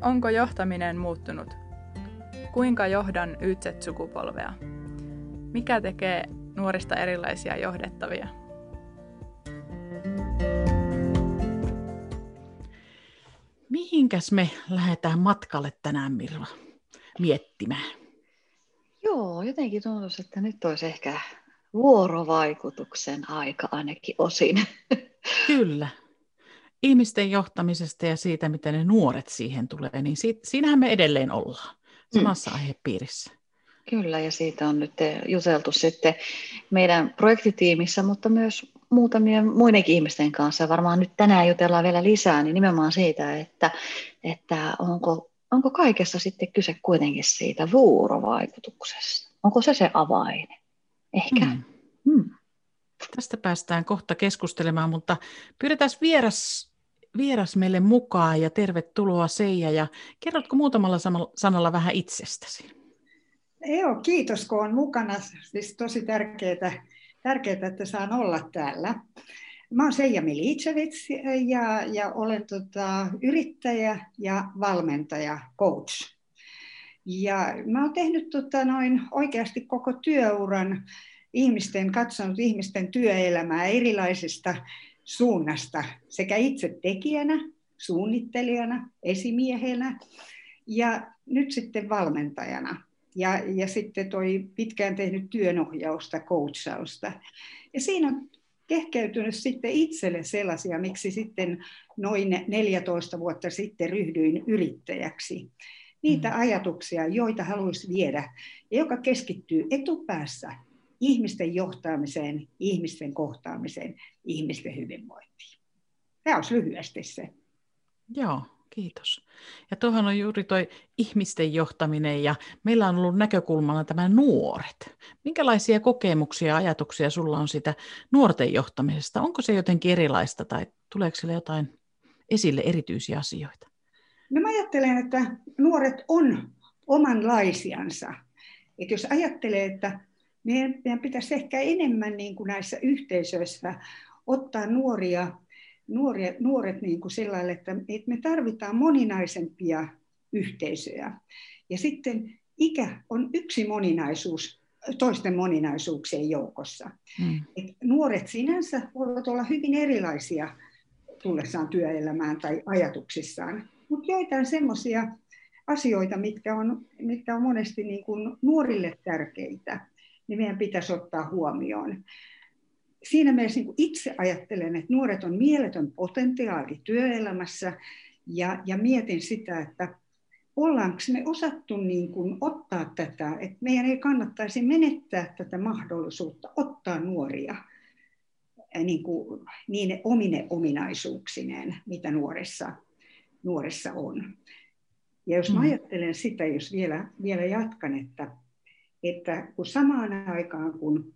Onko johtaminen muuttunut? Kuinka johdan YZ-sukupolvea? Mikä tekee nuorista erilaisia johdettavia? Mihinkäs me lähdetään matkalle tänään, Mirva, miettimään? Joo, jotenkin tuntuu, että nyt olisi ehkä vuorovaikutuksen aika ainakin osin. Kyllä. Ihmisten johtamisesta ja siitä, miten ne nuoret siihen tulee, niin siitä, siinähän me edelleen ollaan samassa mm. aihepiirissä. Kyllä, ja siitä on nyt juteltu sitten meidän projektitiimissä, mutta myös muutamien muidenkin ihmisten kanssa. Varmaan nyt tänään jutellaan vielä lisää, niin nimenomaan siitä, että, että onko, onko kaikessa sitten kyse kuitenkin siitä vuorovaikutuksesta. Onko se se avain? Ehkä. Mm. Mm. Tästä päästään kohta keskustelemaan, mutta pyydetään vieras, vieras meille mukaan ja tervetuloa Seija. Ja kerrotko muutamalla sanalla vähän itsestäsi? Joo, kiitos kun on mukana. Siis tosi tärkeää, tärkeää, että saan olla täällä. Mä oon Seija Milicevic ja, ja olen tota, yrittäjä ja valmentaja, coach. Ja mä oon tehnyt tota, noin oikeasti koko työuran ihmisten, katsonut ihmisten työelämää erilaisista suunnasta, sekä itse tekijänä, suunnittelijana, esimiehenä ja nyt sitten valmentajana. Ja, ja sitten toi pitkään tehnyt työnohjausta, coachausta. Ja siinä on kehkeytynyt sitten itselle sellaisia, miksi sitten noin 14 vuotta sitten ryhdyin yrittäjäksi. Niitä mm. ajatuksia, joita haluaisi viedä, ja joka keskittyy etupäässä ihmisten johtamiseen, ihmisten kohtaamiseen, ihmisten hyvinvointiin. Tämä olisi lyhyesti se. Joo, kiitos. Ja tuohon on juuri tuo ihmisten johtaminen ja meillä on ollut näkökulmana tämä nuoret. Minkälaisia kokemuksia ja ajatuksia sulla on sitä nuorten johtamisesta? Onko se jotenkin erilaista tai tuleeko sille jotain esille erityisiä asioita? No mä ajattelen, että nuoret on omanlaisiansa. Että jos ajattelee, että meidän, meidän pitäisi ehkä enemmän niin kuin näissä yhteisöissä ottaa nuoria, nuoria, nuoret niin kuin sellaille, että, että me tarvitaan moninaisempia yhteisöjä. Ja sitten ikä on yksi moninaisuus toisten moninaisuuksien joukossa. Mm. Et nuoret sinänsä voivat olla hyvin erilaisia tullessaan työelämään tai ajatuksissaan, mutta joitain semmoisia asioita, mitkä on, mitkä on monesti niin kuin nuorille tärkeitä, niin meidän pitäisi ottaa huomioon. Siinä mielessä niin itse ajattelen, että nuoret on mieletön potentiaali työelämässä ja, ja mietin sitä, että ollaanko me osattu niin kuin ottaa tätä, että meidän ei kannattaisi menettää tätä mahdollisuutta ottaa nuoria niin, kuin, niin omine ominaisuuksineen, mitä nuoressa, nuoressa on. Ja jos mä mm. ajattelen sitä, jos vielä, vielä jatkan, että että kun samaan aikaan kun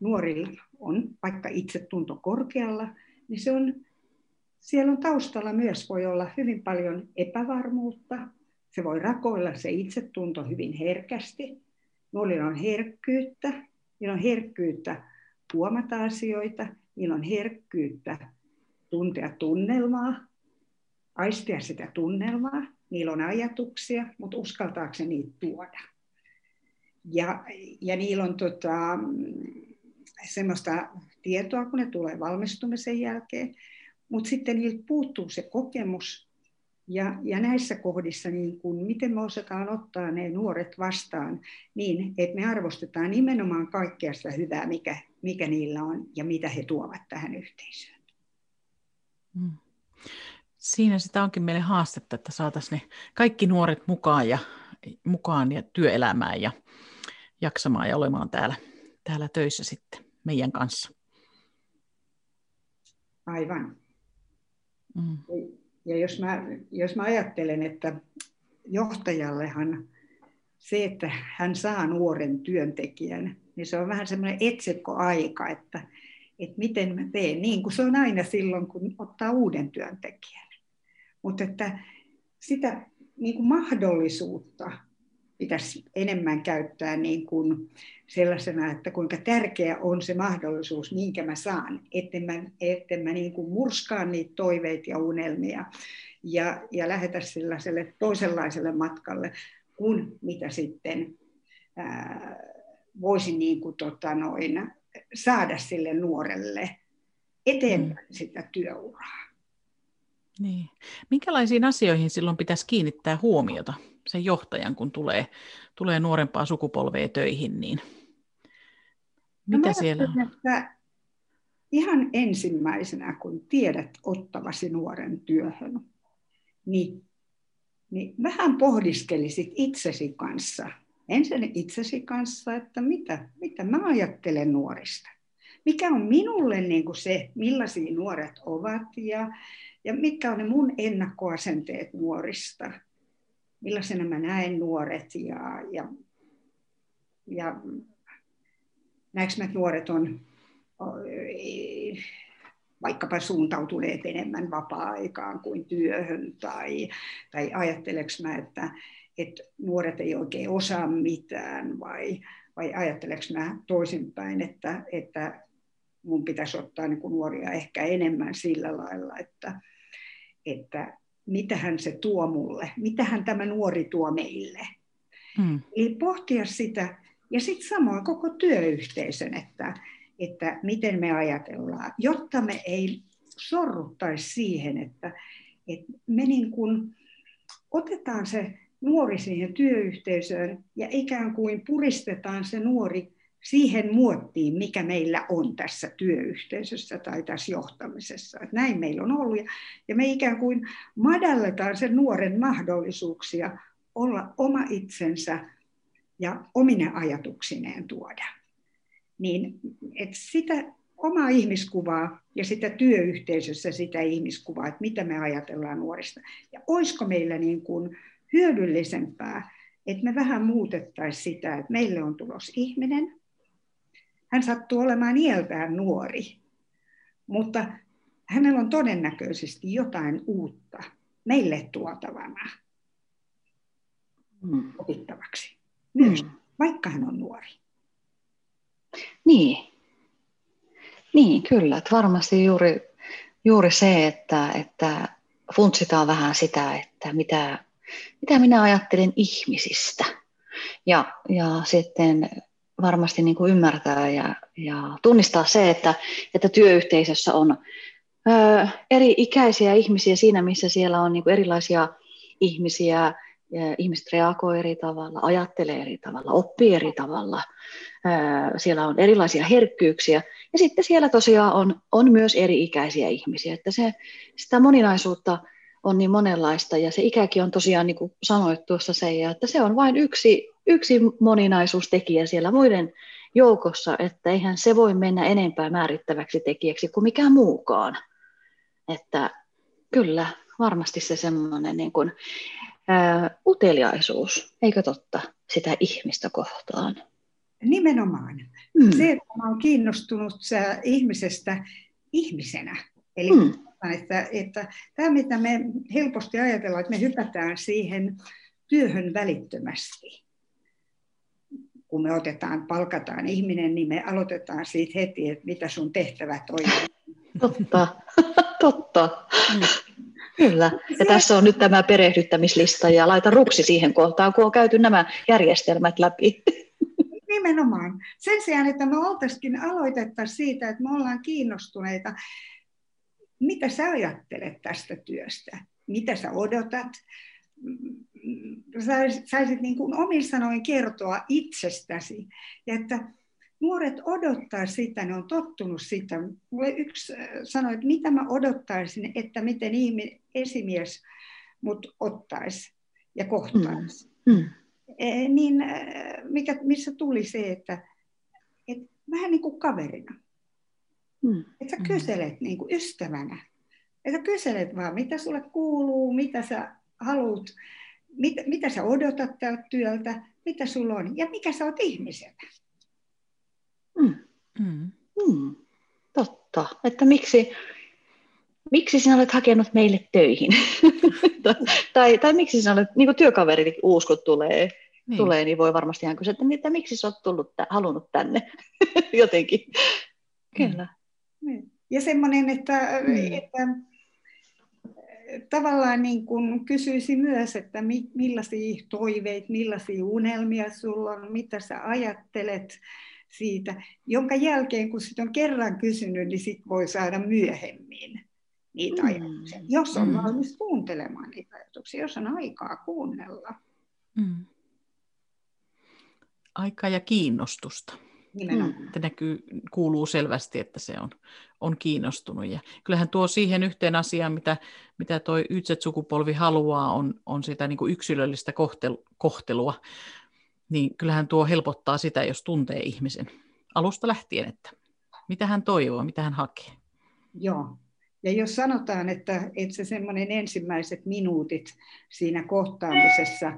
nuorilla on vaikka itsetunto korkealla, niin se on, siellä on taustalla myös voi olla hyvin paljon epävarmuutta. Se voi rakoilla se itsetunto hyvin herkästi. Nuorilla on herkkyyttä, niillä on herkkyyttä huomata asioita, niillä on herkkyyttä tuntea tunnelmaa, aistia sitä tunnelmaa, niillä on ajatuksia, mutta uskaltaako se niitä tuoda? Ja, ja niillä on tota, semmoista tietoa, kun ne tulee valmistumisen jälkeen, mutta sitten niiltä puuttuu se kokemus. Ja, ja näissä kohdissa, niin kun, miten me osataan ottaa ne nuoret vastaan niin, että me arvostetaan nimenomaan kaikkea sitä hyvää, mikä, mikä niillä on ja mitä he tuovat tähän yhteisöön. Mm. Siinä sitä onkin meille haastetta, että saataisiin ne kaikki nuoret mukaan ja, mukaan ja työelämään ja jaksamaan ja olemaan täällä, täällä töissä sitten meidän kanssa. Aivan. Mm. Ja jos mä, jos mä ajattelen, että johtajallehan se, että hän saa nuoren työntekijän, niin se on vähän semmoinen etsikkoaika, että, että miten mä teen, niin kuin se on aina silloin, kun ottaa uuden työntekijän. Mutta että sitä niin kuin mahdollisuutta pitäisi enemmän käyttää niin kuin sellaisena, että kuinka tärkeä on se mahdollisuus, minkä mä saan, etten mä, etten mä niin kuin murskaan niitä toiveita ja unelmia ja, ja lähetä sellaiselle toisenlaiselle matkalle, kuin mitä sitten ää, voisin niin kuin, tota, noin, saada sille nuorelle eteenpäin mm. sitä työuraa. Niin. Minkälaisiin asioihin silloin pitäisi kiinnittää huomiota sen johtajan, kun tulee, tulee nuorempaa sukupolvea töihin, niin mitä no siellä on? Että ihan ensimmäisenä, kun tiedät ottavasi nuoren työhön, niin, niin vähän pohdiskelisit itsesi kanssa, ensin itsesi kanssa, että mitä, mitä mä ajattelen nuorista. Mikä on minulle niin kuin se, millaisia nuoret ovat ja, ja mitkä on ne mun ennakkoasenteet nuorista. Millaisena mä näen nuoret ja, ja, ja näekö mä, että nuoret on vaikkapa suuntautuneet enemmän vapaa-aikaan kuin työhön, tai, tai ajatteleks mä, että, että nuoret ei oikein osaa mitään, vai, vai ajatteleks mä toisinpäin, että, että mun pitäisi ottaa niin kuin nuoria ehkä enemmän sillä lailla, että, että mitähän se tuo mulle, mitähän tämä nuori tuo meille. Hmm. Eli pohtia sitä, ja sitten samoin koko työyhteisön, että, että miten me ajatellaan, jotta me ei sorruttaisi siihen, että, että me niin kuin otetaan se nuori siihen työyhteisöön ja ikään kuin puristetaan se nuori siihen muottiin, mikä meillä on tässä työyhteisössä tai tässä johtamisessa. Että näin meillä on ollut. Ja me ikään kuin madalletaan sen nuoren mahdollisuuksia olla oma itsensä ja omine ajatuksineen tuoda niin että sitä omaa ihmiskuvaa ja sitä työyhteisössä sitä ihmiskuvaa, että mitä me ajatellaan nuorista. Ja olisiko meillä niin kuin hyödyllisempää, että me vähän muutettaisiin sitä, että meille on tulos ihminen. Hän sattuu olemaan iältään nuori, mutta hänellä on todennäköisesti jotain uutta meille tuotavana mm. opittavaksi myös, mm. vaikka hän on nuori. Niin, niin kyllä. Että varmasti juuri, juuri se, että, että funtsitaan vähän sitä, että mitä, mitä minä ajattelen ihmisistä. Ja, ja sitten varmasti niin kuin ymmärtää ja, ja tunnistaa se, että, että työyhteisössä on ö, eri ikäisiä ihmisiä siinä, missä siellä on niin kuin erilaisia ihmisiä, ihmiset reagoi eri tavalla, ajattelee eri tavalla, oppii eri tavalla. Siellä on erilaisia herkkyyksiä. Ja sitten siellä tosiaan on, on myös eri-ikäisiä ihmisiä. Että se, sitä moninaisuutta on niin monenlaista. Ja se ikäkin on tosiaan, niin kuin sanoit tuossa Seija, että se on vain yksi, yksi moninaisuustekijä siellä muiden joukossa, että eihän se voi mennä enempää määrittäväksi tekijäksi kuin mikään muukaan. Että kyllä, varmasti se semmoinen niin kuin, ää, uteliaisuus, eikö totta, sitä ihmistä kohtaan? Nimenomaan. Mm. Se, että mä olen kiinnostunut ihmisestä ihmisenä. Eli mm. että, että tämä, mitä me helposti ajatellaan, että me hypätään siihen työhön välittömästi. Kun me otetaan, palkataan ihminen, niin me aloitetaan siitä heti, että mitä sun tehtävät on. Totta, totta. Mm. Kyllä, ja tässä on nyt tämä perehdyttämislista ja laita ruksi siihen kohtaan, kun on käyty nämä järjestelmät läpi. Nimenomaan. Sen sijaan, että me oltaisikin aloitettaisiin siitä, että me ollaan kiinnostuneita, mitä sä ajattelet tästä työstä, mitä sä odotat, saisit niin kuin omin sanoin kertoa itsestäsi. Ja että nuoret odottaa sitä, ne on tottunut sitä. Mulle yksi äh, sanoi, että mitä mä odottaisin, että miten ihminen, esimies mut ottaisi ja kohtaisi. Mm. Mm. E, niin äh, mikä, missä tuli se, että et vähän niin kuin kaverina. Mm. Että sä mm. kyselet niin kuin ystävänä. Että kyselet vaan, mitä sulle kuuluu, mitä sä haluat, mit, mitä sä odotat tältä työltä, mitä sulla on ja mikä sä oot ihmisenä. Mm. Mm. Mm. Totta. Että miksi, miksi sinä olet hakenut meille töihin? tai, tai miksi sinä olet, niin kuin työkaverit uuskot tulee, niin. tulee, niin voi varmasti ihan kysyä, että, että miksi sä oot tullut, halunnut tänne jotenkin. Kyllä. Niin. Ja semmoinen, että, mm. että tavallaan niin kuin kysyisi myös, että millaisia toiveita, millaisia unelmia sulla on, mitä sä ajattelet siitä, jonka jälkeen kun sit on kerran kysynyt, niin sit voi saada myöhemmin niitä mm. ajatuksia, jos on mm. valmis kuuntelemaan niitä ajatuksia, jos on aikaa kuunnella. Mm. Aikaa ja kiinnostusta. Nimenomaan. Mm. näkyy, kuuluu selvästi, että se on, on kiinnostunut. Ja kyllähän tuo siihen yhteen asiaan, mitä, mitä tuo sukupolvi haluaa, on, on sitä niin kuin yksilöllistä kohtelua. Niin kyllähän tuo helpottaa sitä, jos tuntee ihmisen alusta lähtien, että mitä hän toivoo, mitä hän hakee. Joo. Ja jos sanotaan, että, että se semmoinen ensimmäiset minuutit siinä kohtaamisessa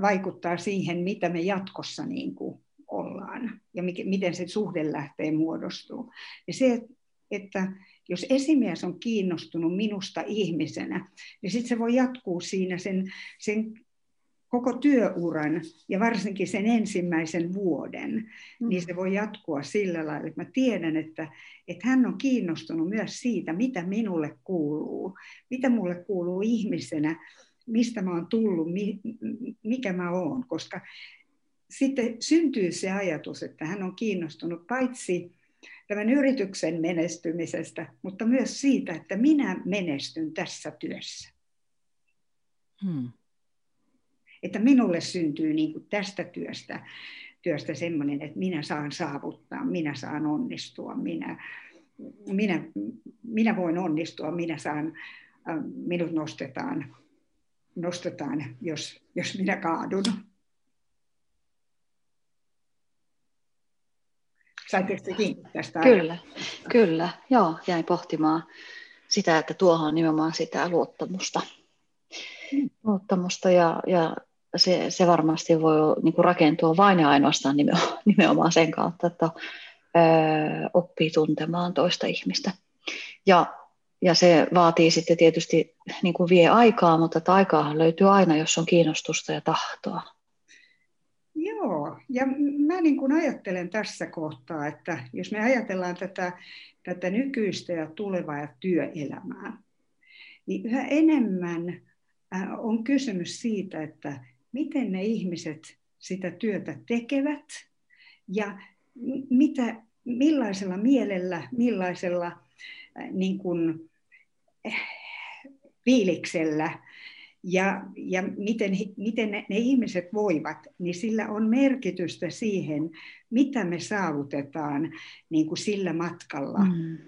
vaikuttaa siihen, mitä me jatkossa niin kuin ollaan ja miten se suhde lähtee muodostuu. Ja se, että jos esimies on kiinnostunut minusta ihmisenä, niin sitten se voi jatkuu siinä sen, sen koko työuran ja varsinkin sen ensimmäisen vuoden, mm. niin se voi jatkua sillä lailla, että mä tiedän, että, että hän on kiinnostunut myös siitä, mitä minulle kuuluu, mitä mulle kuuluu ihmisenä, mistä mä oon tullut, mikä mä oon, koska sitten syntyy se ajatus, että hän on kiinnostunut paitsi tämän yrityksen menestymisestä, mutta myös siitä, että minä menestyn tässä työssä. Hmm. Että minulle syntyy niin kuin tästä työstä, työstä semmoinen, että minä saan saavuttaa, minä saan onnistua, minä, minä, minä voin onnistua, minä saan, äh, minut nostetaan, nostetaan jos, jos minä kaadun. Saitteko kiinni tästä? Kyllä, kyllä. Joo, jäin pohtimaan sitä, että tuohon on nimenomaan sitä luottamusta. Mm. Luottamusta ja, ja se, se varmasti voi niin kuin rakentua vain ja ainoastaan nimenomaan sen kautta, että oppii tuntemaan toista ihmistä. Ja, ja se vaatii sitten tietysti niin kuin vie aikaa, mutta että aikaahan löytyy aina, jos on kiinnostusta ja tahtoa. Ja mä niin kuin ajattelen tässä kohtaa, että jos me ajatellaan tätä, tätä nykyistä ja tulevaa ja työelämää, niin yhä enemmän äh, on kysymys siitä, että miten ne ihmiset sitä työtä tekevät ja mitä, millaisella mielellä, millaisella äh, niin kuin, äh, fiiliksellä ja, ja miten, miten ne, ne ihmiset voivat, niin sillä on merkitystä siihen, mitä me saavutetaan niin kuin sillä matkalla, mm.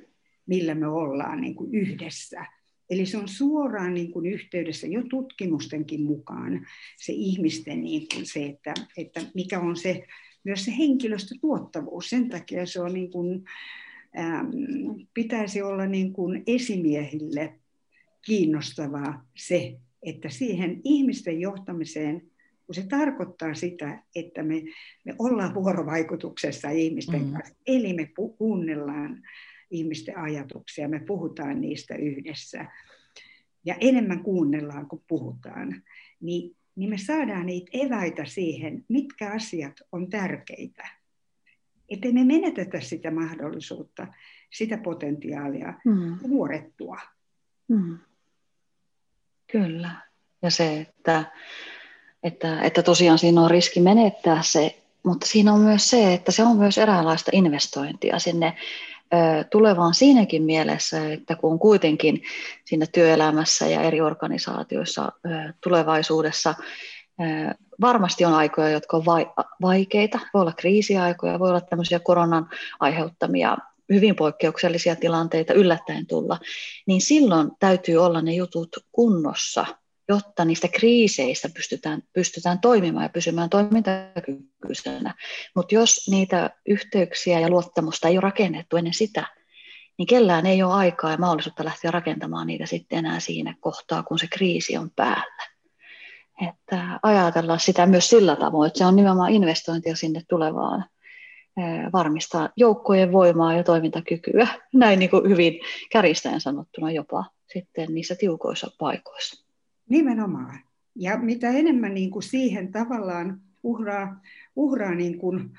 millä me ollaan niin kuin yhdessä. Eli se on suoraan niin kuin yhteydessä jo tutkimustenkin mukaan se ihmisten niin kuin se, että, että mikä on se, myös se henkilöstötuottavuus. Sen takia se on niin kuin, ähm, pitäisi olla niin kuin esimiehille kiinnostavaa se, että siihen ihmisten johtamiseen, kun se tarkoittaa sitä, että me, me ollaan vuorovaikutuksessa ihmisten mm. kanssa, eli me pu- kuunnellaan ihmisten ajatuksia, me puhutaan niistä yhdessä ja enemmän kuunnellaan kuin puhutaan, niin, niin me saadaan niitä eväitä siihen, mitkä asiat on tärkeitä. Että me menetetä sitä mahdollisuutta, sitä potentiaalia mm. nuorettua. Mm. Kyllä. Ja se, että, että, että tosiaan siinä on riski menettää se, mutta siinä on myös se, että se on myös eräänlaista investointia sinne tulevaan siinäkin mielessä, että kun kuitenkin siinä työelämässä ja eri organisaatioissa tulevaisuudessa varmasti on aikoja, jotka on vaikeita, voi olla kriisiaikoja, voi olla tämmöisiä koronan aiheuttamia hyvin poikkeuksellisia tilanteita yllättäen tulla, niin silloin täytyy olla ne jutut kunnossa, jotta niistä kriiseistä pystytään, pystytään toimimaan ja pysymään toimintakykyisenä. Mutta jos niitä yhteyksiä ja luottamusta ei ole rakennettu ennen sitä, niin kellään ei ole aikaa ja mahdollisuutta lähteä rakentamaan niitä sitten enää siinä kohtaa, kun se kriisi on päällä. Että ajatella sitä myös sillä tavoin, että se on nimenomaan investointia sinne tulevaan varmistaa joukkojen voimaa ja toimintakykyä, näin niin kuin hyvin kärjistäen sanottuna jopa sitten niissä tiukoissa paikoissa. Nimenomaan. Ja mitä enemmän niin kuin siihen tavallaan uhraa, uhraa niin kuin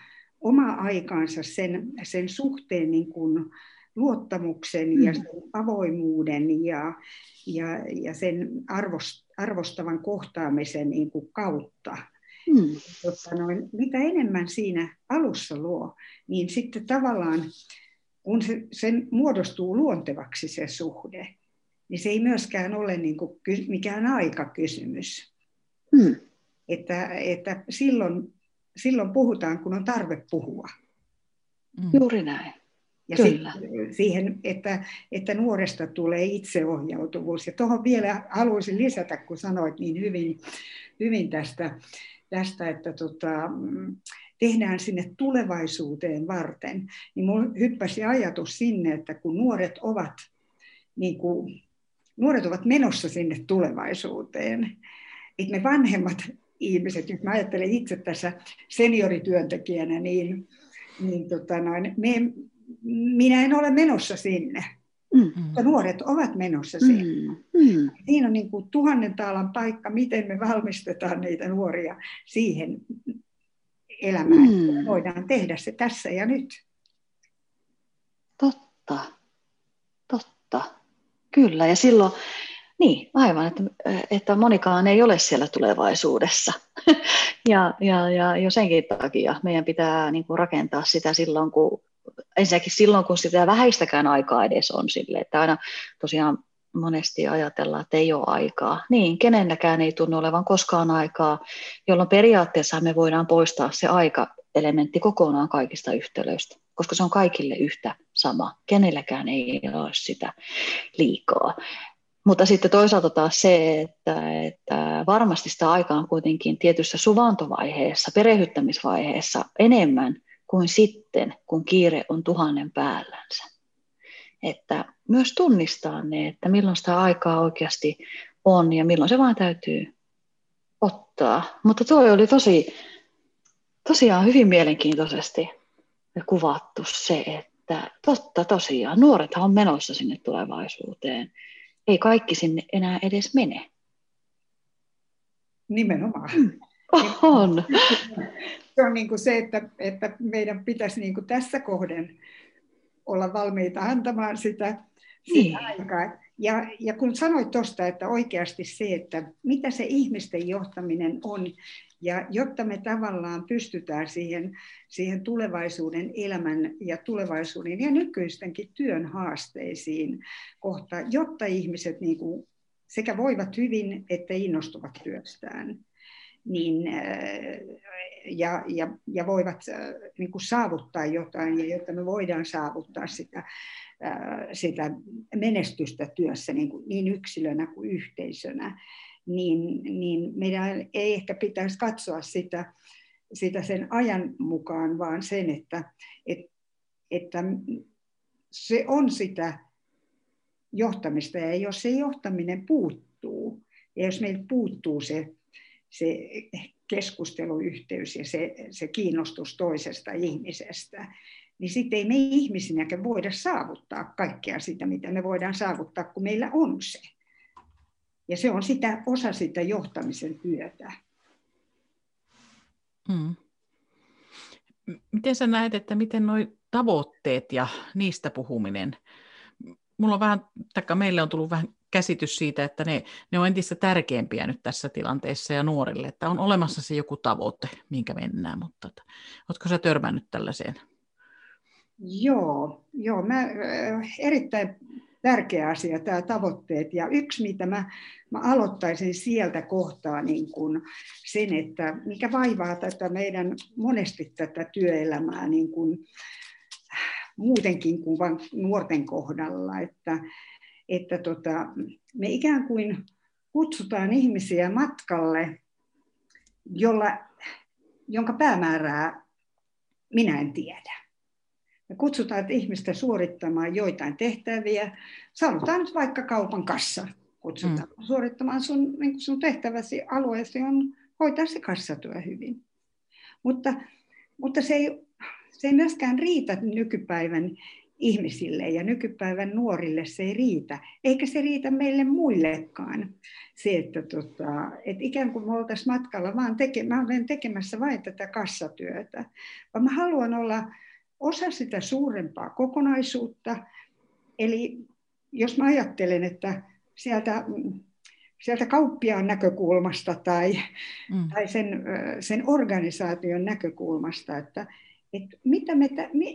oma aikaansa sen, sen suhteen niin kuin luottamuksen ja mm. sen avoimuuden ja, ja, ja sen arvost, arvostavan kohtaamisen niin kuin kautta. Mm. Tota noin, mitä enemmän siinä alussa luo, niin sitten tavallaan kun se, sen muodostuu luontevaksi se suhde, niin se ei myöskään ole niin kuin mikään aikakysymys. Mm. Että, että silloin, silloin puhutaan, kun on tarve puhua. Mm. Juuri näin. Ja Kyllä. siihen, että, että nuoresta tulee itseohjautuvuus. Ja tuohon vielä haluaisin lisätä, kun sanoit niin hyvin, hyvin tästä, tästä että tota, tehdään sinne tulevaisuuteen varten, niin minulla hyppäsi ajatus sinne, että kun nuoret ovat, niin kuin, nuoret ovat menossa sinne tulevaisuuteen, että me vanhemmat ihmiset, jos mä ajattelen itse tässä seniorityöntekijänä, niin, niin tota noin, me, minä en ole menossa sinne. Mm. Mutta nuoret ovat menossa. Mm. Mm. Siinä on niin kuin tuhannen taalan paikka, miten me valmistetaan niitä nuoria siihen elämään. Mm. Voidaan tehdä se tässä ja nyt. Totta. Totta. Kyllä. Ja silloin, niin, aivan, että, että monikaan ei ole siellä tulevaisuudessa. ja, ja, ja jo senkin takia meidän pitää niin kuin rakentaa sitä silloin, kun ensinnäkin silloin, kun sitä vähäistäkään aikaa edes on sille, että aina tosiaan monesti ajatellaan, että ei ole aikaa. Niin, kenelläkään ei tunnu olevan koskaan aikaa, jolloin periaatteessa me voidaan poistaa se aika-elementti kokonaan kaikista yhtälöistä, koska se on kaikille yhtä sama. Kenelläkään ei ole sitä liikaa. Mutta sitten toisaalta taas se, että, että varmasti sitä aikaa on kuitenkin tietyssä suvantovaiheessa, perehyttämisvaiheessa enemmän kuin sitten, kun kiire on tuhannen päällänsä. Että myös tunnistaa ne, että milloin sitä aikaa oikeasti on ja milloin se vaan täytyy ottaa. Mutta tuo oli tosi, tosiaan hyvin mielenkiintoisesti kuvattu se, että totta tosiaan, nuorethan on menossa sinne tulevaisuuteen. Ei kaikki sinne enää edes mene. Nimenomaan. On. Se on niin kuin se, että, että meidän pitäisi niin kuin tässä kohden olla valmiita antamaan sitä, sitä niin. aikaa. Ja, ja kun sanoit tuosta, että oikeasti se, että mitä se ihmisten johtaminen on, ja jotta me tavallaan pystytään siihen, siihen tulevaisuuden elämän ja tulevaisuuden ja nykyistenkin työn haasteisiin kohta, jotta ihmiset niin kuin sekä voivat hyvin että innostuvat työstään niin, äh, ja, ja, ja voivat äh, niin kuin saavuttaa jotain, ja jotta me voidaan saavuttaa sitä, äh, sitä menestystä työssä niin, kuin, niin yksilönä kuin yhteisönä, niin, niin meidän ei ehkä pitäisi katsoa sitä, sitä sen ajan mukaan, vaan sen, että, että, että se on sitä johtamista, ja jos se johtaminen puuttuu, ja jos meiltä puuttuu se se keskusteluyhteys ja se, se kiinnostus toisesta ihmisestä, niin sitten ei me ihmisinäkään voida saavuttaa kaikkea sitä, mitä me voidaan saavuttaa, kun meillä on se. Ja se on sitä, osa sitä johtamisen työtä. Hmm. Miten sä näet, että miten nuo tavoitteet ja niistä puhuminen, mulla on vähän, taikka meille on tullut vähän käsitys siitä, että ne, ne on entistä tärkeämpiä nyt tässä tilanteessa ja nuorille, että on olemassa se joku tavoite, minkä mennään, mutta että, oletko sä törmännyt tällaiseen? Joo, joo mä, äh, erittäin tärkeä asia tämä tavoitteet. Ja yksi, mitä mä, mä aloittaisin sieltä kohtaa niin kun sen, että mikä vaivaa tätä meidän monesti tätä työelämää niin kun, muutenkin kuin vain nuorten kohdalla, että, että tota, me ikään kuin kutsutaan ihmisiä matkalle, jolla, jonka päämäärää minä en tiedä. Me kutsutaan ihmistä suorittamaan joitain tehtäviä. Sanotaan nyt vaikka kaupan kassa. Kutsutaan mm. suorittamaan sun, niin sun tehtäväsi alueesi on hoitaa se kassatyö hyvin. Mutta, mutta se, ei, se ei myöskään riitä nykypäivän ihmisille ja nykypäivän nuorille se ei riitä, eikä se riitä meille muillekaan. Se, että tota, et ikään kuin me oltaisiin matkalla vaan teke, mä olen tekemässä vain tätä kassatyötä, vaan mä haluan olla osa sitä suurempaa kokonaisuutta. Eli jos mä ajattelen, että sieltä, sieltä kauppiaan näkökulmasta tai, mm. tai sen, sen organisaation näkökulmasta, että, että mitä, me,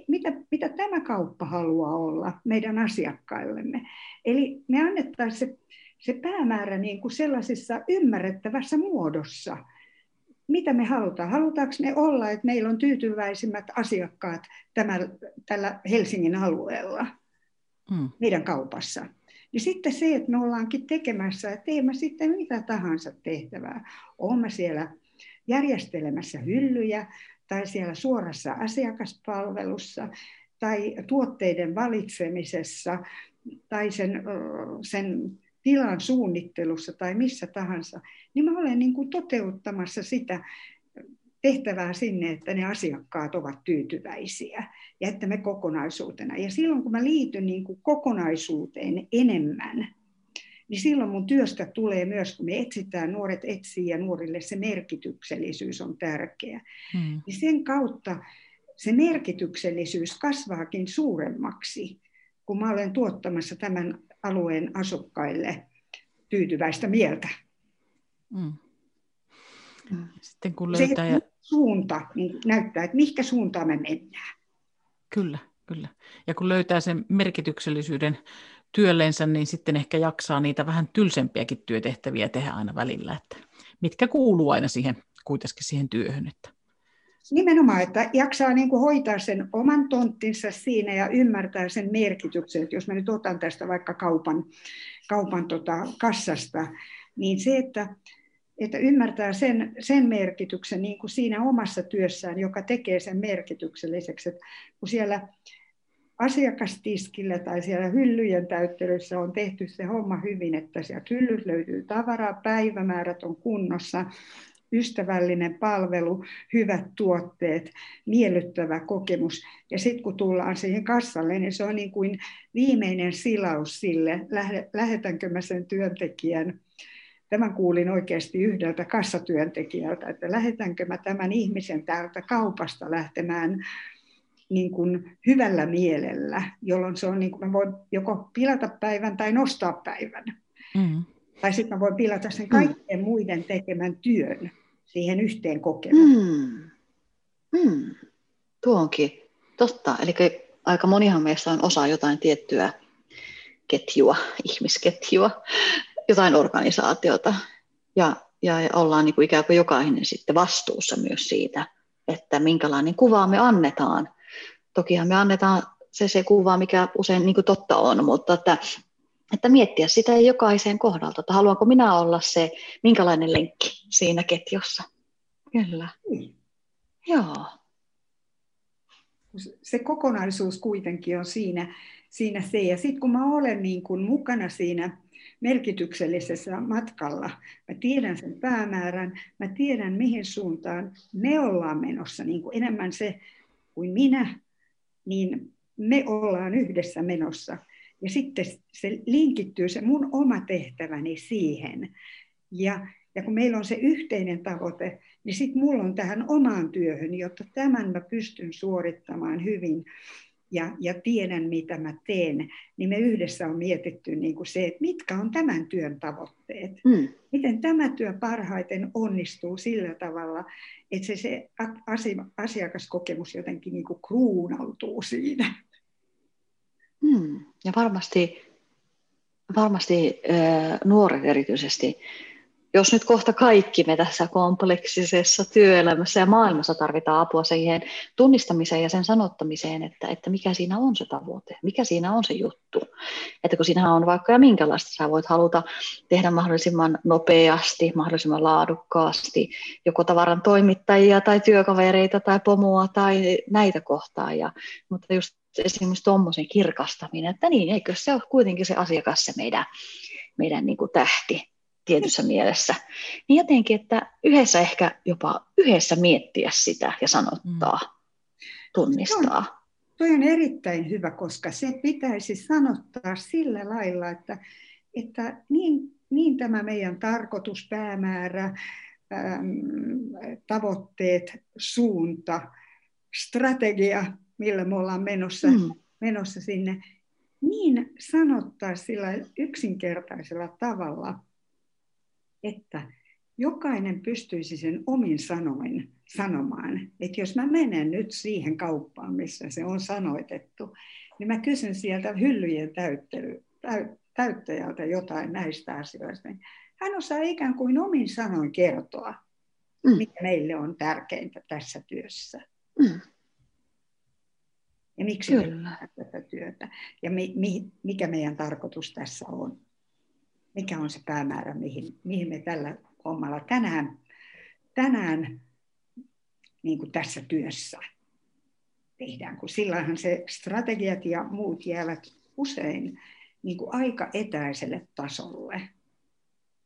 mitä, mitä tämä kauppa haluaa olla meidän asiakkaillemme. Eli me annettaisiin se, se päämäärä niin kuin sellaisessa ymmärrettävässä muodossa, mitä me halutaan. Halutaanko me olla, että meillä on tyytyväisimmät asiakkaat tämä, tällä Helsingin alueella, mm. meidän kaupassa. Ja sitten se, että me ollaankin tekemässä, että teemme sitten mitä tahansa tehtävää. Olemme siellä järjestelemässä hyllyjä, tai siellä suorassa asiakaspalvelussa tai tuotteiden valitsemisessa tai sen, sen tilan suunnittelussa tai missä tahansa, niin mä olen niin kuin toteuttamassa sitä tehtävää sinne, että ne asiakkaat ovat tyytyväisiä ja että me kokonaisuutena. Ja silloin kun mä liityn niin kuin kokonaisuuteen enemmän, niin silloin mun työstä tulee myös, kun me etsitään, nuoret etsii ja nuorille se merkityksellisyys on tärkeä. Hmm. Niin sen kautta se merkityksellisyys kasvaakin suuremmaksi, kun mä olen tuottamassa tämän alueen asukkaille tyytyväistä mieltä. Hmm. Sitten kun löytää... Se suunta niin näyttää, että mihinkä suuntaan me mennään. Kyllä, kyllä. Ja kun löytää sen merkityksellisyyden työllensä, niin sitten ehkä jaksaa niitä vähän tylsempiäkin työtehtäviä tehdä aina välillä, että mitkä kuuluu aina siihen, kuitenkin siihen työhön. Että. Nimenomaan, että jaksaa niin kuin hoitaa sen oman tonttinsa siinä ja ymmärtää sen merkityksen. Että jos mä nyt otan tästä vaikka kaupan, kaupan tota kassasta, niin se, että, että ymmärtää sen, sen merkityksen niin kuin siinä omassa työssään, joka tekee sen merkitykselliseksi. Että kun siellä asiakastiskillä tai siellä hyllyjen täyttelyssä on tehty se homma hyvin, että sieltä hyllyt löytyy tavaraa, päivämäärät on kunnossa, ystävällinen palvelu, hyvät tuotteet, miellyttävä kokemus. Ja sitten kun tullaan siihen kassalle, niin se on niin kuin viimeinen silaus sille, lähetänkö mä sen työntekijän Tämän kuulin oikeasti yhdeltä kassatyöntekijältä, että lähetänkö mä tämän ihmisen täältä kaupasta lähtemään niin kuin hyvällä mielellä, jolloin se on niin kuin mä voin joko pilata päivän tai nostaa päivän. Mm. Tai sitten mä voin pilata sen kaikkien mm. muiden tekemän työn siihen yhteen kokemukseen. Mm. Mm. Tuo onkin totta. Eli aika monihan meistä on osa jotain tiettyä ketjua, ihmisketjua, jotain organisaatiota. Ja, ja, ja ollaan niin kuin ikään kuin jokainen sitten vastuussa myös siitä, että minkälainen kuva me annetaan – tokihan me annetaan se, se kuva, mikä usein niin totta on, mutta että, että miettiä sitä jokaisen kohdalta, että haluanko minä olla se, minkälainen lenkki siinä ketjussa. Kyllä. Mm. Joo. Se kokonaisuus kuitenkin on siinä, siinä se. Ja sitten kun mä olen niin kuin mukana siinä merkityksellisessä matkalla, mä tiedän sen päämäärän, mä tiedän mihin suuntaan me ollaan menossa, niin kuin enemmän se kuin minä, niin me ollaan yhdessä menossa. Ja sitten se linkittyy se mun oma tehtäväni siihen. Ja, ja kun meillä on se yhteinen tavoite, niin sitten mulla on tähän omaan työhön, jotta tämän mä pystyn suorittamaan hyvin, ja, ja tiedän, mitä mä teen, niin me yhdessä on mietitty niin kuin se, että mitkä on tämän työn tavoitteet. Mm. Miten tämä työ parhaiten onnistuu sillä tavalla, että se, se asiakaskokemus jotenkin niin kuin kruunautuu siinä. Mm. Ja varmasti, varmasti äh, nuoret erityisesti jos nyt kohta kaikki me tässä kompleksisessa työelämässä ja maailmassa tarvitaan apua siihen tunnistamiseen ja sen sanottamiseen, että, että mikä siinä on se tavoite, mikä siinä on se juttu. Että kun siinähän on vaikka ja minkälaista, sä voit haluta tehdä mahdollisimman nopeasti, mahdollisimman laadukkaasti, joko tavaran toimittajia tai työkavereita tai pomoa tai näitä kohtaa. Ja, mutta just esimerkiksi tuommoisen kirkastaminen, että niin, eikö se ole kuitenkin se asiakas se meidän, meidän niin kuin tähti tietyssä mielessä. Niin jotenkin, että yhdessä ehkä jopa yhdessä miettiä sitä ja sanottaa, mm. tunnistaa. toi on erittäin hyvä, koska se pitäisi sanottaa sillä lailla, että, että niin, niin tämä meidän tarkoitus, päämäärä, äm, tavoitteet, suunta, strategia, millä me ollaan menossa, mm. menossa sinne, niin sanottaa sillä yksinkertaisella tavalla, että jokainen pystyisi sen omin sanoin sanomaan, että jos mä menen nyt siihen kauppaan, missä se on sanoitettu, niin mä kysyn sieltä hyllyjen täyttely, täyttäjältä jotain näistä asioista. Niin hän osaa ikään kuin omin sanoin kertoa, mm. mikä meille on tärkeintä tässä työssä. Mm. Ja miksi Kyllä. tätä työtä. Ja mi, mi, mikä meidän tarkoitus tässä on. Mikä on se päämäärä, mihin, mihin me tällä hommalla tänään, tänään niin kuin tässä työssä tehdään, kun silloinhan se strategiat ja muut jäävät usein niin kuin aika etäiselle tasolle.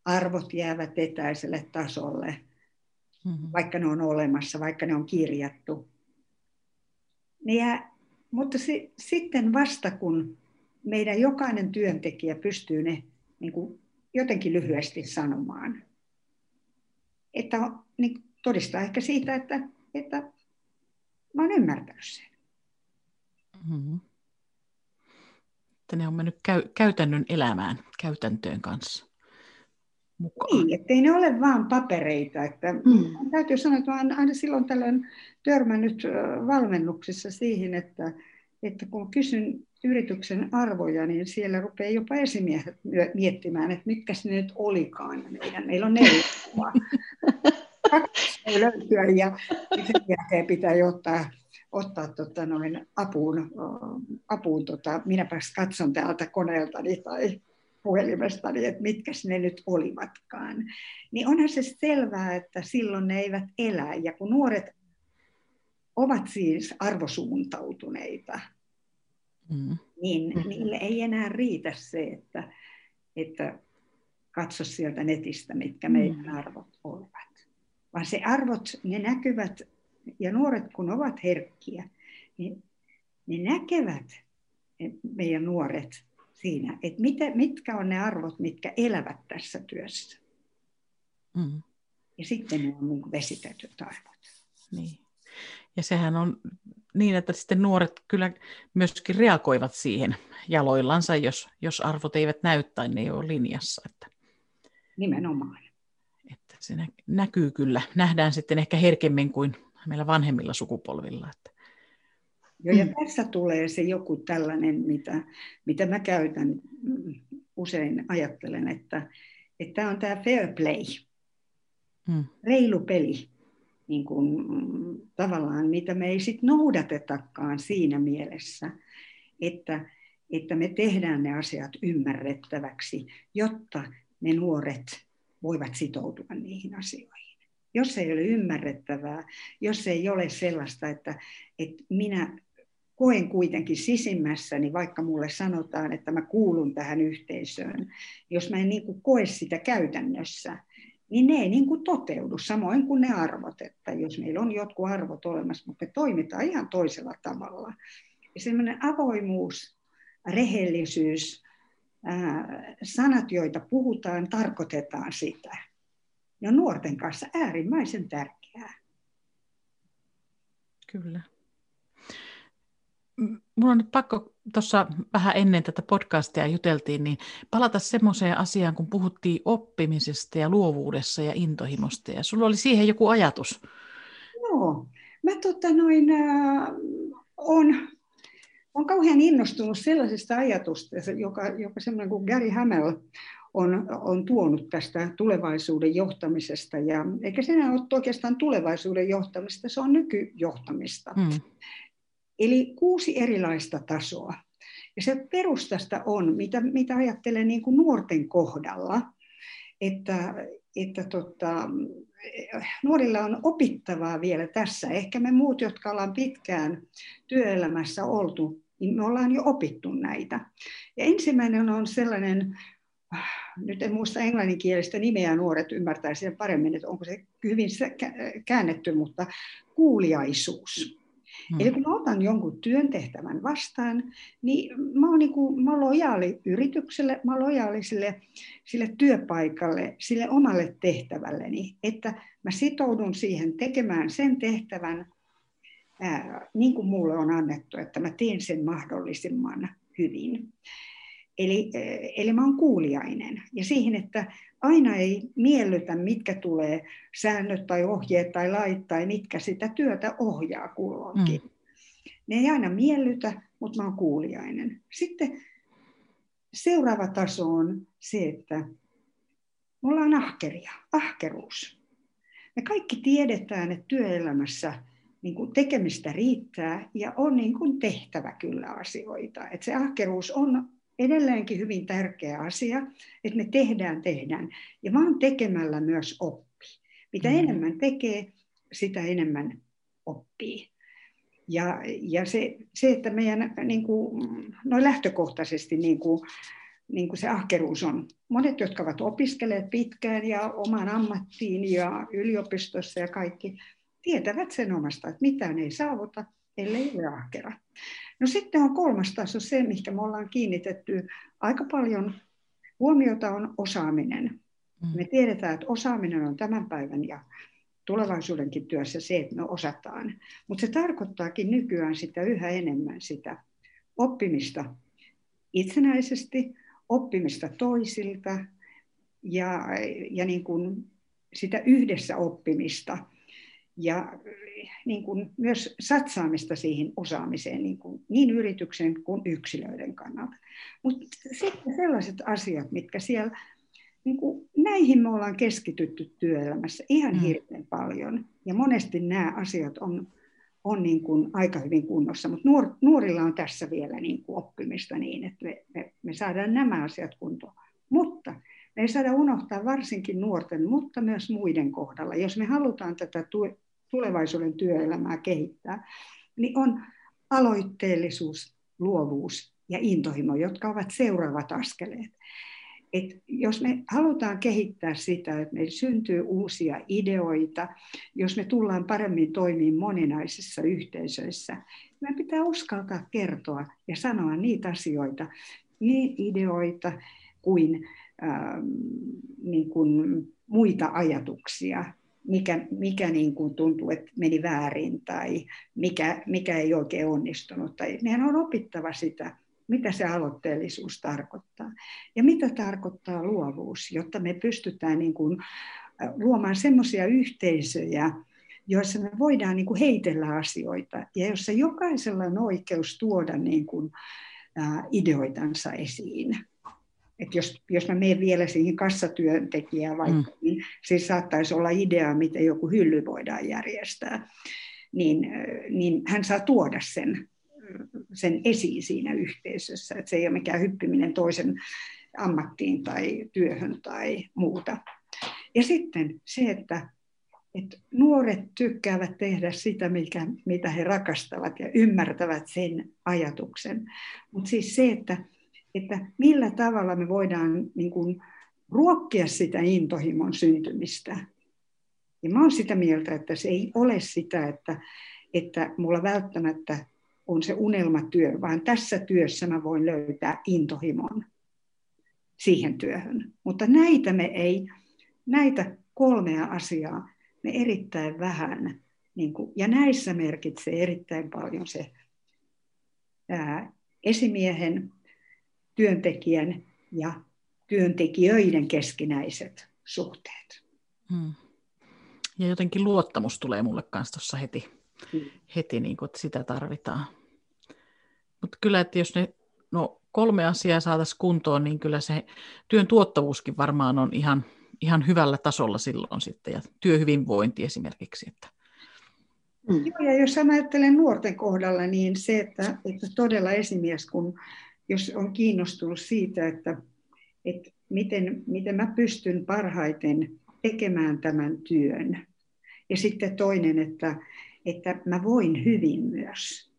Arvot jäävät etäiselle tasolle, mm-hmm. vaikka ne on olemassa, vaikka ne on kirjattu. Ne jää, mutta se, sitten vasta kun meidän jokainen työntekijä pystyy ne niin kuin jotenkin lyhyesti sanomaan, että niin todistaa ehkä siitä, että, että mä oon ymmärtänyt sen. Mm-hmm. Että ne on mennyt käy, käytännön elämään, käytäntöön kanssa mukaan. Niin, ettei ne ole vaan papereita. Että mm. Täytyy sanoa, että olen aina silloin tällöin törmännyt valmennuksissa siihen, että, että kun kysyn yrityksen arvoja, niin siellä rupeaa jopa esimiehet miettimään, että mitkä ne nyt olikaan. Meidän, meillä on neljä Kaksi löytyä ja sen jälkeen pitää jo ottaa, ottaa tota noin apuun, apuun tota, minäpä katson täältä koneeltani tai puhelimestani, että mitkä ne nyt olivatkaan. Niin onhan se selvää, että silloin ne eivät elä. Ja kun nuoret ovat siis arvosuuntautuneita, mm. niin mm. niille ei enää riitä se, että, että katso sieltä netistä, mitkä meidän mm. arvot ovat. Vaan se arvot, ne näkyvät, ja nuoret kun ovat herkkiä, niin ne näkevät meidän nuoret siinä, että mitä, mitkä on ne arvot, mitkä elävät tässä työssä. Mm. Ja sitten ne on niin vesitetyt arvot. Niin. Ja sehän on niin, että sitten nuoret kyllä myöskin reagoivat siihen jaloillansa, jos, jos arvot eivät näy tai ne ei ole linjassa. Että, Nimenomaan. Että se näkyy kyllä. Nähdään sitten ehkä herkemmin kuin meillä vanhemmilla sukupolvilla. Että. Joo, ja tässä tulee se joku tällainen, mitä, mitä mä käytän usein, ajattelen, että tämä on tämä fair play, mm. reilu peli niin kuin, tavallaan, mitä me ei sit noudatetakaan siinä mielessä, että, että me tehdään ne asiat ymmärrettäväksi, jotta ne nuoret voivat sitoutua niihin asioihin. Jos ei ole ymmärrettävää, jos ei ole sellaista, että, että minä koen kuitenkin sisimmässäni, vaikka mulle sanotaan, että mä kuulun tähän yhteisöön, jos mä en niin kuin koe sitä käytännössä, niin ne ei niin kuin toteudu, samoin kuin ne arvot, että jos meillä on jotkut arvot olemassa, mutta me toimitaan ihan toisella tavalla. Ja semmoinen avoimuus, rehellisyys, ää, sanat, joita puhutaan, tarkoitetaan sitä. Ne on nuorten kanssa äärimmäisen tärkeää. Kyllä. Mulla on nyt pakko tuossa vähän ennen tätä podcastia juteltiin, niin palata semmoiseen asiaan, kun puhuttiin oppimisesta ja luovuudessa ja intohimosta. Ja sulla oli siihen joku ajatus. Joo, mä tota noin, äh, on, on kauhean innostunut sellaisesta ajatusta, joka, joka semmoinen kuin Gary Hamel on, on tuonut tästä tulevaisuuden johtamisesta. Ja, eikä se enää ole oikeastaan tulevaisuuden johtamista, se on nykyjohtamista. Hmm. Eli kuusi erilaista tasoa. Ja se perustasta on, mitä, mitä ajattelen niin kuin nuorten kohdalla, että, että tota, nuorilla on opittavaa vielä tässä. Ehkä me muut, jotka ollaan pitkään työelämässä oltu, niin me ollaan jo opittu näitä. Ja ensimmäinen on sellainen, nyt en muista englanninkielistä nimeä, nuoret ymmärtäisivät paremmin, että onko se hyvin käännetty, mutta kuuliaisuus. Hmm. Eli kun mä otan jonkun työntehtävän vastaan, niin mä oon, niin kuin, mä oon lojaali yritykselle, mä oon lojaali sille, sille työpaikalle, sille omalle tehtävälleni, että mä sitoudun siihen tekemään sen tehtävän ää, niin kuin mulle on annettu, että mä teen sen mahdollisimman hyvin. Eli, eli mä oon kuuliainen. Ja siihen, että aina ei miellytä, mitkä tulee säännöt tai ohjeet tai lait tai mitkä sitä työtä ohjaa kulloinkin. Mm. Ne ei aina miellytä, mutta mä oon kuuliainen. Sitten seuraava taso on se, että me ollaan ahkeria, ahkeruus. Me kaikki tiedetään, että työelämässä niin kuin tekemistä riittää ja on niin kuin tehtävä kyllä asioita. Että se ahkeruus on edelleenkin hyvin tärkeä asia, että me tehdään, tehdään. Ja vaan tekemällä myös oppii. Mitä mm. enemmän tekee, sitä enemmän oppii. Ja, ja se, se, että meidän niin kuin, noin lähtökohtaisesti niin kuin, niin kuin se ahkeruus on. Monet, jotka ovat opiskelleet pitkään ja omaan ammattiin ja yliopistossa ja kaikki, tietävät sen omasta, että mitään ei saavuta, ellei ole ahkera. No sitten on kolmas taso se, mikä me ollaan kiinnitetty aika paljon huomiota on osaaminen. Mm. Me tiedetään, että osaaminen on tämän päivän ja tulevaisuudenkin työssä se, että me osataan. Mutta se tarkoittaakin nykyään sitä yhä enemmän sitä oppimista itsenäisesti, oppimista toisilta ja, ja niin kuin sitä yhdessä oppimista – ja niin kuin myös satsaamista siihen osaamiseen niin, kuin, niin yrityksen kuin yksilöiden kannalta. Mutta sitten sellaiset asiat, mitkä siellä, niin kuin, näihin me ollaan keskitytty työelämässä ihan mm. hirveän paljon. Ja monesti nämä asiat on, on niin kuin aika hyvin kunnossa, mutta nuor, nuorilla on tässä vielä niin kuin oppimista niin, että me, me, me saadaan nämä asiat kuntoon. Mutta me ei saada unohtaa varsinkin nuorten, mutta myös muiden kohdalla. Jos me halutaan tätä tulevaisuuden työelämää kehittää, niin on aloitteellisuus, luovuus ja intohimo, jotka ovat seuraavat askeleet. Et jos me halutaan kehittää sitä, että meillä syntyy uusia ideoita, jos me tullaan paremmin toimimaan moninaisissa yhteisöissä, meidän pitää uskaltaa kertoa ja sanoa niitä asioita, niin ideoita kuin, ähm, niin kuin muita ajatuksia, mikä, mikä niin kuin tuntuu, että meni väärin tai mikä, mikä ei oikein onnistunut. Tai meidän on opittava sitä, mitä se aloitteellisuus tarkoittaa ja mitä tarkoittaa luovuus, jotta me pystytään niin kuin luomaan semmoisia yhteisöjä, joissa me voidaan niin kuin heitellä asioita ja jossa jokaisella on oikeus tuoda niin kuin, ideoitansa esiin että jos, jos mä menen vielä siihen kassatyöntekijään vaikka, mm. niin siis saattaisi olla idea, miten joku hylly voidaan järjestää, niin, niin hän saa tuoda sen, sen esiin siinä yhteisössä. Että se ei ole mikään hyppiminen toisen ammattiin tai työhön tai muuta. Ja sitten se, että, että nuoret tykkäävät tehdä sitä, mikä, mitä he rakastavat ja ymmärtävät sen ajatuksen. Mutta siis se, että että millä tavalla me voidaan niin kuin, ruokkia sitä intohimon syntymistä. Ja mä olen sitä mieltä, että se ei ole sitä, että, että mulla välttämättä on se unelmatyö, vaan tässä työssä mä voin löytää intohimon siihen työhön. Mutta näitä me ei, näitä kolmea asiaa me erittäin vähän, niin kuin, ja näissä merkitsee erittäin paljon se ää, esimiehen työntekijän ja työntekijöiden keskinäiset suhteet. Hmm. Ja jotenkin luottamus tulee mulle kanssa tuossa heti, hmm. heti niin kuin, että sitä tarvitaan. Mutta kyllä, että jos ne no, kolme asiaa saataisiin kuntoon, niin kyllä se työn tuottavuuskin varmaan on ihan, ihan hyvällä tasolla silloin sitten, ja työhyvinvointi esimerkiksi. Että. Mm. Joo, ja jos ajattelen nuorten kohdalla, niin se, että, että todella esimies, kun jos on kiinnostunut siitä, että, että miten, miten mä pystyn parhaiten tekemään tämän työn. Ja sitten toinen, että, että mä voin hyvin myös.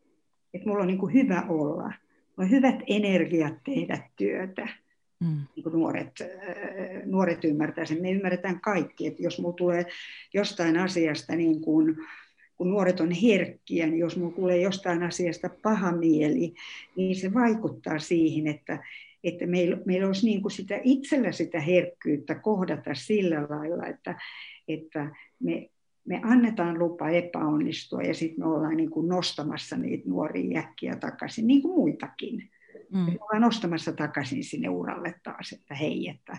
Että mulla on niin kuin hyvä olla. Mulla on hyvät energiat tehdä työtä. Mm. Niin kuin nuoret, äh, nuoret ymmärtää sen. Me ymmärretään kaikki, että jos mulla tulee jostain asiasta niin kuin kun nuoret on herkkiä, niin jos minulla tulee jostain asiasta paha mieli, niin se vaikuttaa siihen, että, että meillä, meillä olisi niin kuin sitä itsellä sitä herkkyyttä kohdata sillä lailla, että, että me, me annetaan lupa epäonnistua ja sitten me ollaan niin kuin nostamassa niitä nuoria jäkkiä takaisin, niin kuin muitakin. Mm. Me ollaan nostamassa takaisin sinne uralle taas, että hei, että,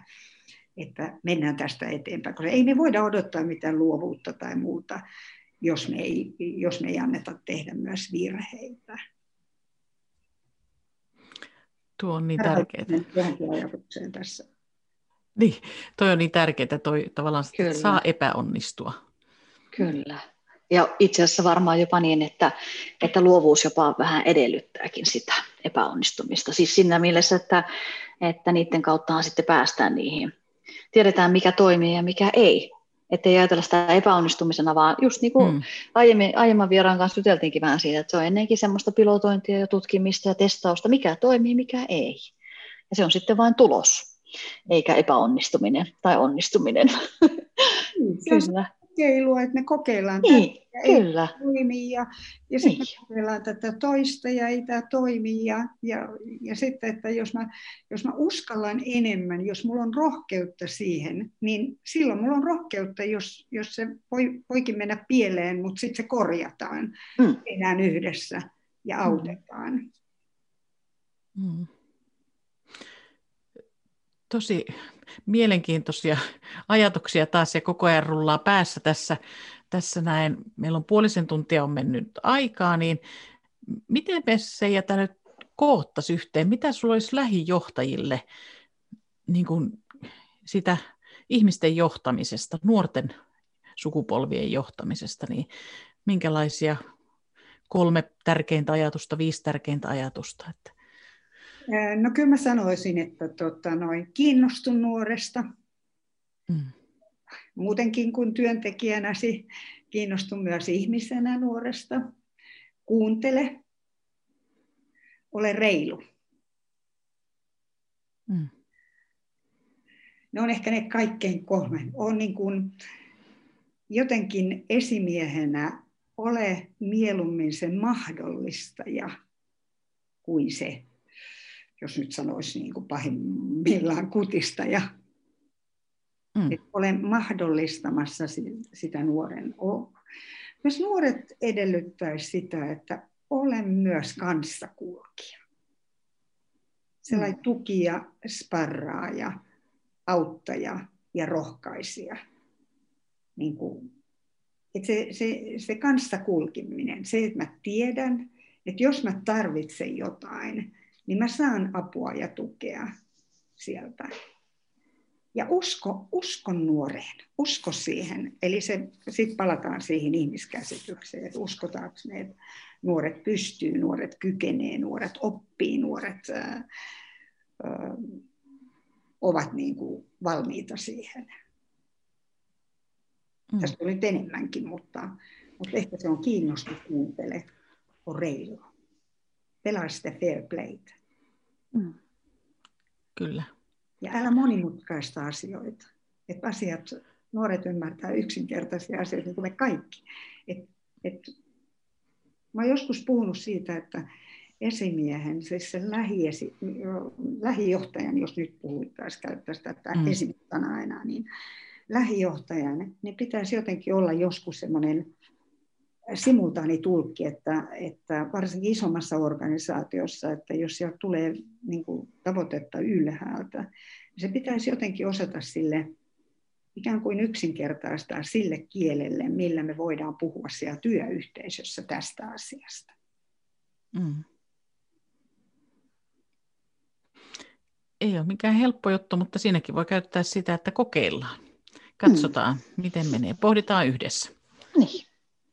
että mennään tästä eteenpäin, koska ei me voida odottaa mitään luovuutta tai muuta, jos me ei, jos me ei anneta tehdä myös virheitä. Tuo on niin tärkeää. ajatukseen tässä. Niin, toi on niin tärkeää, toi tavallaan että saa epäonnistua. Kyllä. Ja itse asiassa varmaan jopa niin, että, että luovuus jopa vähän edellyttääkin sitä epäonnistumista. Siis siinä mielessä, että, että niiden kauttahan sitten päästään niihin. Tiedetään, mikä toimii ja mikä ei. Että ei ajatella sitä epäonnistumisena, vaan just niin kuin mm. aiemmin, aiemman vieraan kanssa juteltiinkin vähän siitä, että se on ennenkin semmoista pilotointia ja tutkimista ja testausta, mikä toimii, mikä ei. Ja se on sitten vain tulos, eikä epäonnistuminen tai onnistuminen. Mm, Kyllä kokeilua, että me kokeillaan niin, tätä, kyllä. ei toimi ja, ja sitten niin. me kokeillaan tätä toista ja ei tämä toimi ja, ja, ja sitten, että jos mä, jos mä uskallan enemmän, jos mulla on rohkeutta siihen, niin silloin mulla on rohkeutta, jos, jos se voi, voikin mennä pieleen, mutta sitten se korjataan, mm. tehdään yhdessä ja autetaan. Mm tosi mielenkiintoisia ajatuksia taas ja koko ajan rullaa päässä tässä, tässä näin. Meillä on puolisen tuntia on mennyt aikaa, niin miten me se jätä nyt koottaisi yhteen? Mitä sulla olisi lähijohtajille niin kuin sitä ihmisten johtamisesta, nuorten sukupolvien johtamisesta, niin minkälaisia kolme tärkeintä ajatusta, viisi tärkeintä ajatusta, että No kyllä mä sanoisin, että tota, noin, kiinnostun nuoresta. Mm. Muutenkin kuin työntekijänäsi kiinnostun myös ihmisenä nuoresta. Kuuntele. Ole reilu. Mm. Ne on ehkä ne kaikkein kolme. On niin kuin jotenkin esimiehenä ole mieluummin se mahdollistaja kuin se jos nyt sanoisi niin kuin pahimmillaan kutista. Ja, mm. olen mahdollistamassa sitä nuoren oloa. Myös nuoret edellyttäisi sitä, että olen myös kanssakulkija. Sellainen mm. tukija, sparraaja, auttaja ja rohkaisija. Niin kuin, että se, se, se kanssakulkiminen, se, että mä tiedän, että jos mä tarvitsen jotain, niin mä saan apua ja tukea sieltä. Ja usko, usko nuoreen, usko siihen. Eli sitten palataan siihen ihmiskäsitykseen, että uskotaanko ne, että nuoret pystyy, nuoret kykenee, nuoret oppii, nuoret ää, ää, ovat niin kuin valmiita siihen. Mm. Tästä tuli enemmänkin, mutta, mutta ehkä se on kiinnostus kuuntele, on reilu pelaa sitä fair playtä. Mm. Kyllä. Ja älä monimutkaista asioita. Että asiat, nuoret ymmärtää yksinkertaisia asioita, niin kuin me kaikki. Et, et, mä oon joskus puhunut siitä, että esimiehen, siis sen lähiesi, lähijohtajan, jos nyt puhuttaisiin, käyttäisiin tätä mm. esimiesanaa enää, niin lähijohtajan, niin pitäisi jotenkin olla joskus semmoinen simultaanitulkki, että, että varsinkin isommassa organisaatiossa, että jos sieltä tulee niin kuin, tavoitetta ylhäältä, niin se pitäisi jotenkin osata sille ikään kuin yksinkertaistaa sille kielelle, millä me voidaan puhua siellä työyhteisössä tästä asiasta. Mm. Ei ole mikään helppo juttu, mutta siinäkin voi käyttää sitä, että kokeillaan. Katsotaan, mm. miten menee. Pohditaan yhdessä.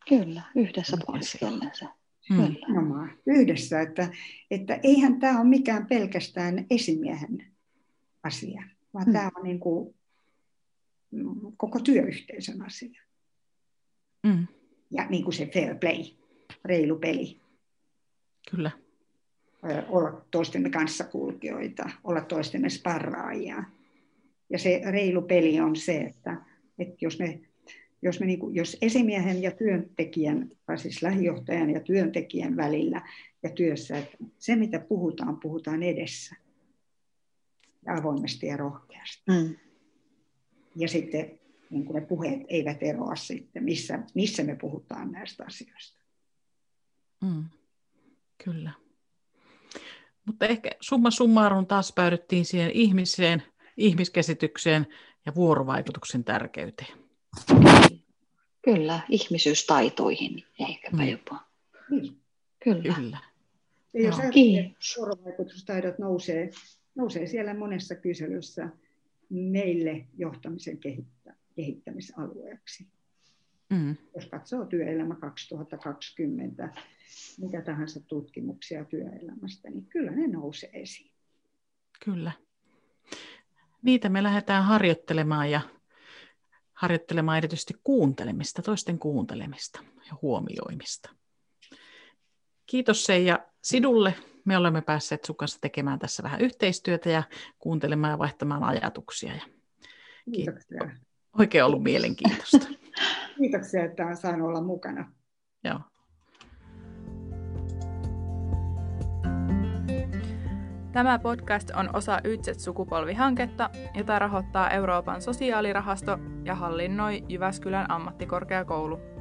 Kyllä, yhdessä pohdiskellen se. Hmm. Yhdessä, että, että eihän tämä ole mikään pelkästään esimiehen asia, vaan hmm. tämä on niin kuin koko työyhteisön asia. Hmm. Ja niin kuin se fair play, reilu peli. Kyllä. Olla toistemme kanssakulkijoita, olla toistemme sparraajia. Ja se reilu peli on se, että, että jos me jos, me niin kuin, jos esimiehen ja työntekijän, tai siis lähijohtajan ja työntekijän välillä ja työssä, että se mitä puhutaan, puhutaan edessä ja avoimesti ja rohkeasti. Mm. Ja sitten niin kuin ne puheet eivät eroa sitten, missä, missä me puhutaan näistä asioista. Mm. Kyllä. Mutta ehkä summa summarum taas päädyttiin siihen ihmiseen, ihmiskäsitykseen ja vuorovaikutuksen tärkeyteen. Kyllä, ihmisyystaitoihin ehkäpä mm. jopa. Niin. Kyllä. Kyllä. Ja jos vuorovaikutustaidot nousee, nousee siellä monessa kyselyssä meille johtamisen kehittä, kehittämisalueeksi. Mm. Jos katsoo työelämä 2020, mitä tahansa tutkimuksia työelämästä, niin kyllä ne nousee esiin. Kyllä. Niitä me lähdetään harjoittelemaan ja harjoittelemaan erityisesti kuuntelemista, toisten kuuntelemista ja huomioimista. Kiitos Seija Sidulle. Me olemme päässeet sun kanssa tekemään tässä vähän yhteistyötä ja kuuntelemaan ja vaihtamaan ajatuksia. Kiitoksia. Oikein ollut mielenkiintoista. Kiitoksia, että olen saanut olla mukana. Joo. Tämä podcast on osa Ytset-sukupolvihanketta, jota rahoittaa Euroopan sosiaalirahasto ja hallinnoi Jyväskylän ammattikorkeakoulu.